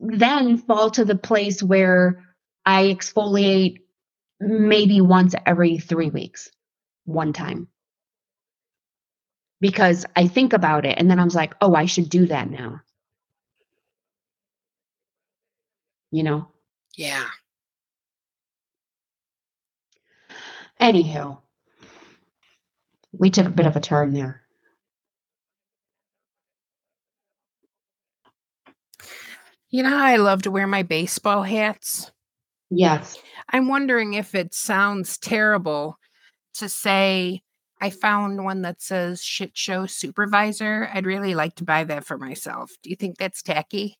then fall to the place where I exfoliate maybe once every three weeks, one time. Because I think about it and then I was like, oh, I should do that now. You know?
Yeah.
Anywho, we took a bit of a turn there.
You know how I love to wear my baseball hats?
Yes.
I'm wondering if it sounds terrible to say I found one that says shit show supervisor. I'd really like to buy that for myself. Do you think that's tacky?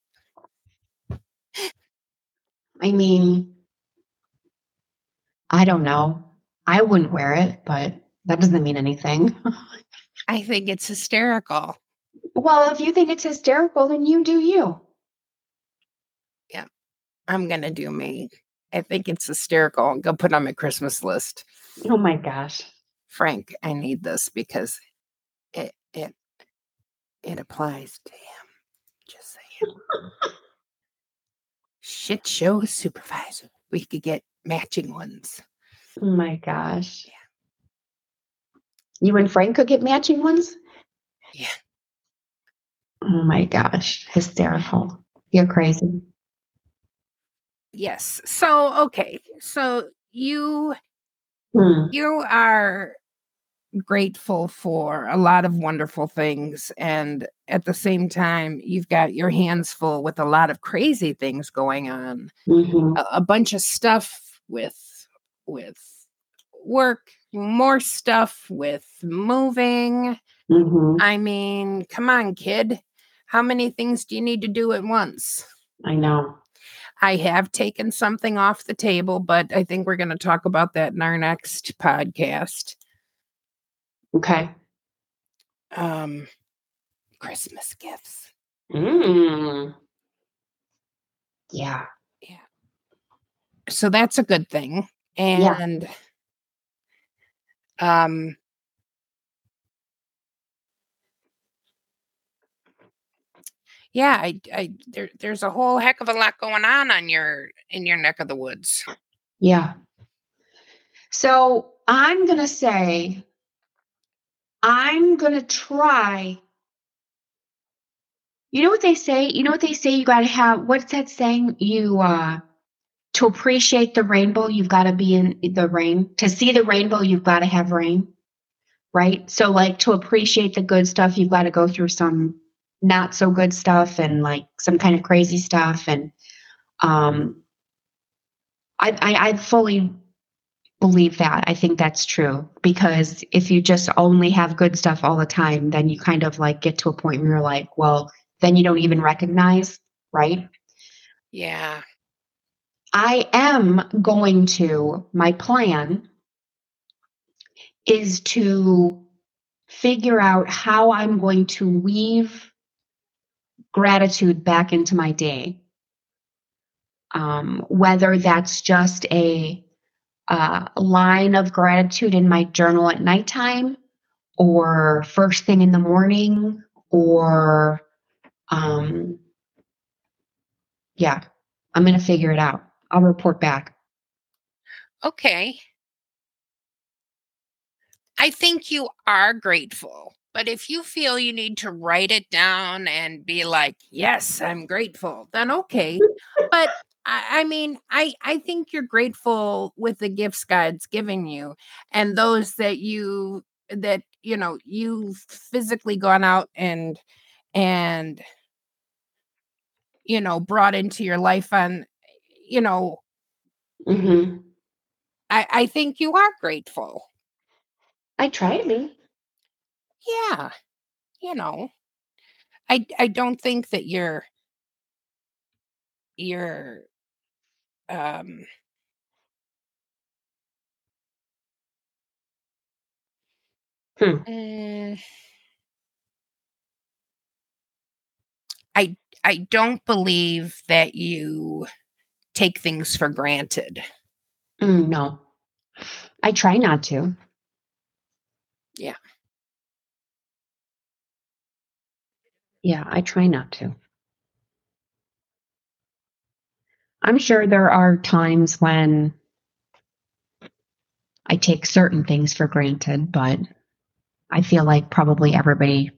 I mean, I don't know. I wouldn't wear it, but that doesn't mean anything.
I think it's hysterical.
well, if you think it's hysterical, then you do you.
Yeah, I'm gonna do me. I think it's hysterical. I'm put it on my Christmas list.
Oh my gosh.
Frank, I need this because it it it applies to him. Just saying. Shit show supervisor. We could get matching ones.
Oh my gosh. You and Frank could get matching ones?
Yeah.
Oh my gosh. Hysterical. You're crazy.
Yes. So okay. So you
Hmm.
you are grateful for a lot of wonderful things and at the same time you've got your hands full with a lot of crazy things going on
Mhm.
a, a bunch of stuff with with work more stuff with moving
Mhm.
i mean come on kid how many things do you need to do at once
I know.
I have taken something off the table, but I think we're going to talk about that in our next podcast.
Okay.
Um, Christmas gifts.
Mm. Yeah. Yeah.
So that's a good thing.
Yeah.
And um yeah, I, I there, there's a whole heck of a lot going on on your in your neck of the woods.
Yeah. So I'm going to say, I'm going to try. You know what they say? You know what they say? You got to have, what's that saying? You, uh, to appreciate the rainbow, you've got to be in the rain. To see the rainbow, you've got to have rain. Right. So, like, to appreciate the good stuff, you've got to go through some not so good stuff and like some kind of crazy stuff. And, um, I, I, I fully believe that. I think that's true because if you just only have good stuff all the time, then you kind of like get to a point where you're like, well, then you don't even recognize, right?
Yeah.
I am going to, my plan is to figure out how I'm going to weave gratitude back into my day. Um, whether that's just a, line of gratitude in my journal at nighttime or first thing in the morning or um, yeah i'm going to figure it out i'll report back
Okay. I think you are grateful, but if you feel you need to write it down and be like, "Yes, I'm grateful," then okay. But I, I mean, I I think you're grateful with the gifts God's given you, and those that you that you know you've physically gone out and and you know brought into your life on you know
mm-hmm.
I, I think you are grateful.
i try to be
Yeah. You know. I I don't think that you're you're um
Hmm.
eh, I I don't believe that you take things for granted.
Mm, no i try not to
Yeah.
yeah i try not to i'm sure there are times when i take certain things for granted but i feel like probably everybody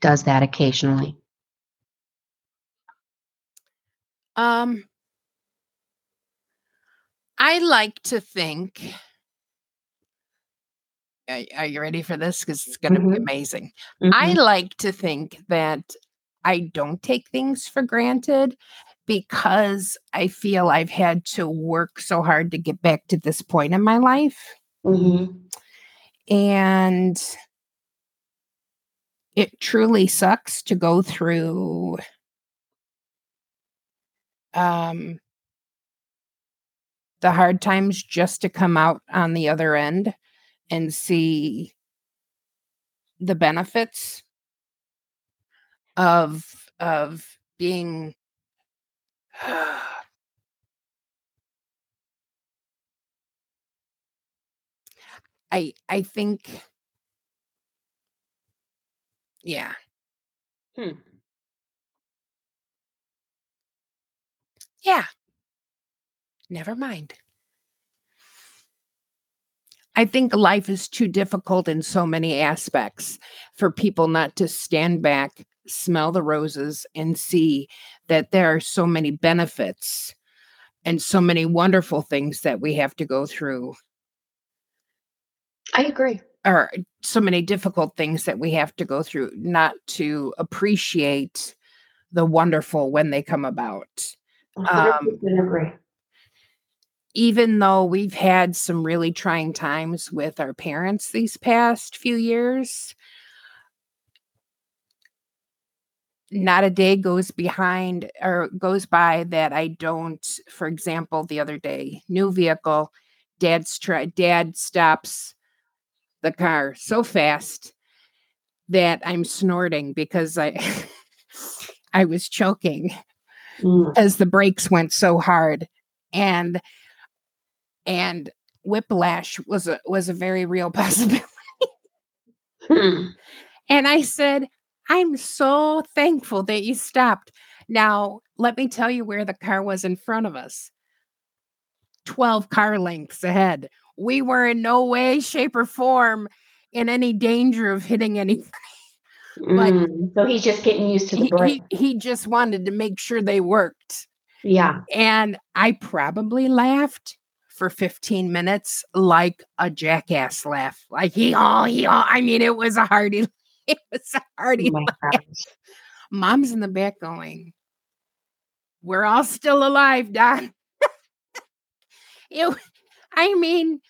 does that occasionally
Um I like to think are, you ready for this? Because it's going to be
Mhm.
amazing. I
Mhm.
like to think that I don't take things for granted because I feel I've had to work so hard to get back to this point in my life.
Mhm.
And it truly sucks to go through um, the hard times just to come out on the other end and see the benefits of of being I I think yeah.
Hmm.
Yeah. Never mind. I think life is too difficult in so many aspects for people not to stand back, smell the roses, and see that there are so many benefits and so many wonderful things that we have to go through,
I agree.
or so many difficult things that we have to go through, not to appreciate the wonderful when they come about. Um,
agree.
even though we've had some really trying times with our parents these past few years, not a day goes behind or goes by that I don't, for example, the other day, new vehicle, dad's try dad stops the car so fast that I'm snorting because I I was choking
Mm.
as the brakes went so hard and and whiplash was a was a very real possibility
Hmm.
and i said i'm so thankful that you stopped now let me tell you where the car was in front of us 12 car lengths ahead we were in no way shape or form in any danger of hitting anything. Like-
Mm. So he's just getting used to the
he, he, he just wanted to make sure they worked
yeah.
And I probably laughed for 15 minutes like a jackass laugh. Like he all he all I mean it was a hearty it was a
Oh
mom's in the back going, We're all still alive, Don. it, I mean,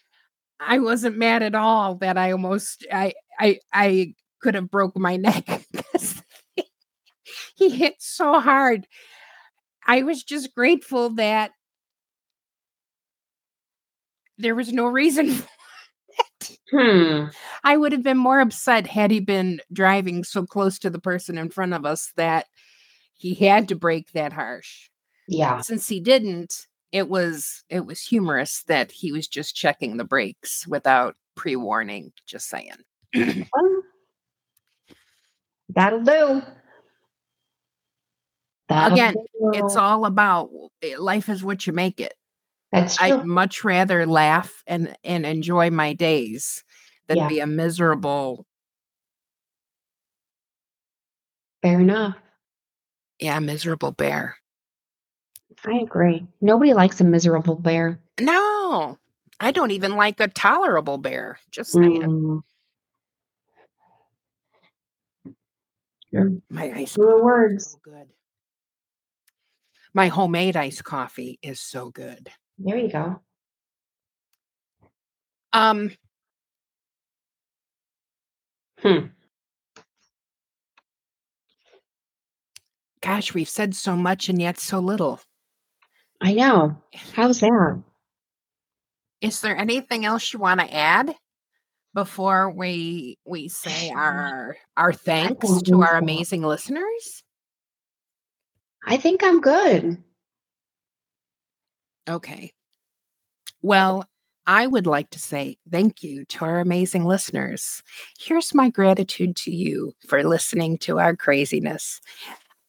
I wasn't mad at all that I almost I I I could have broke my neck he hit so hard. I was just grateful that there was no reason.
Hmm.
I would have been more upset had he been driving so close to the person in front of us that he had to brake that harsh.
Yeah.
Since he didn't, it was it was humorous that he was just checking the brakes without pre-warning, just saying.
Well, that'll do. That'll
Again,
do.
It's all about eh, life is what you make it.
That's true.
I'd much rather laugh and and enjoy my days than
Yeah.
be a miserable,
Fair enough.
yeah, miserable bear.
I agree. Nobody likes a miserable bear.
No, I don't even like a tolerable bear. Just saying.
Mm. Sure.
My ice is
words.
so good. My homemade iced coffee is so good.
There you go.
Um,
Hmm.
gosh, we've said so much and yet so little.
I know. How's that?
Is there anything else you want to add before we we say our our thanks to our amazing listeners?
I think I'm good.
Okay. Well, I would like to say thank you to our amazing listeners. Here's my gratitude to you for listening to our craziness.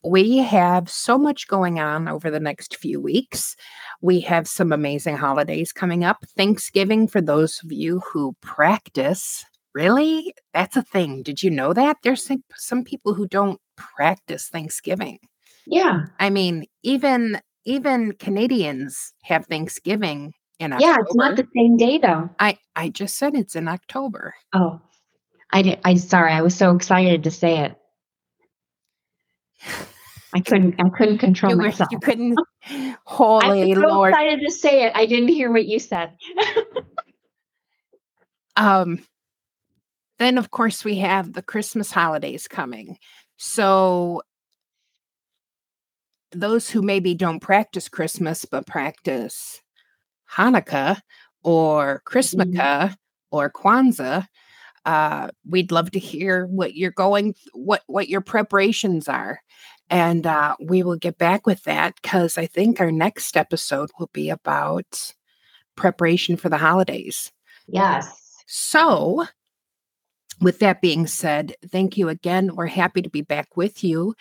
We have so much going on over the next few weeks. We have some amazing holidays coming up. Thanksgiving, for those of you who practice, really? That's a thing. Did you know that? There's some, some people who don't practice Thanksgiving.
Yeah.
I mean, even even Canadians have Thanksgiving in October.
Yeah, it's not the same day though.
I I just said it's in October.
Oh. I did I sorry, I was so excited to say it. I couldn't I couldn't control
You, were,
myself.
you couldn't. Holy Lord.
I was so
Lord!
excited to say it. I didn't hear what you said.
Um. Then of course we have the Christmas holidays coming. So those who maybe don't practice Christmas but practice Hanukkah or Christmaka or Kwanzaa, uh, we'd love to hear what you're going, what what your preparations are, and uh, we will get back with that because I think our next episode will be about preparation for the holidays.
yes.
So, with that being said, thank you again. We're happy to be back with you,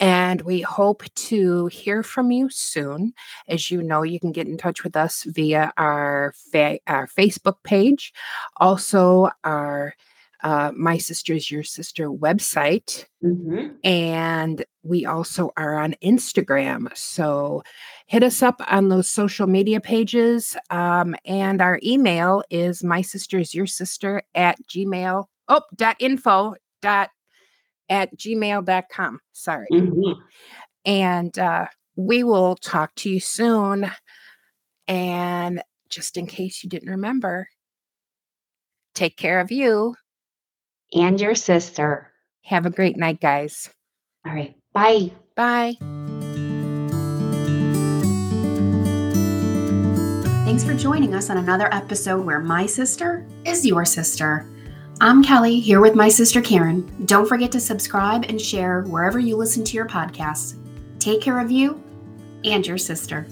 and we hope to hear from you soon. As you know, you can get in touch with us via our fa- our Facebook page, also our uh, My Sister's Your Sister website,
hmm
and we also are on Instagram. So hit us up on those social media pages. Um, and our email is my sister's your sister at gmail. Oh, dot info dot at gmail.com. Sorry.
hmm
And uh, we will talk to you soon. And just in case you didn't remember, take care of you.
And your sister.
Have a great night, guys.
All right. Bye.
Bye.
Thanks for joining us on another episode where my sister is your sister. I'm Kelly, here with my sister Karen. Don't forget to subscribe and share wherever you listen to your podcasts. Take care of you and your sister.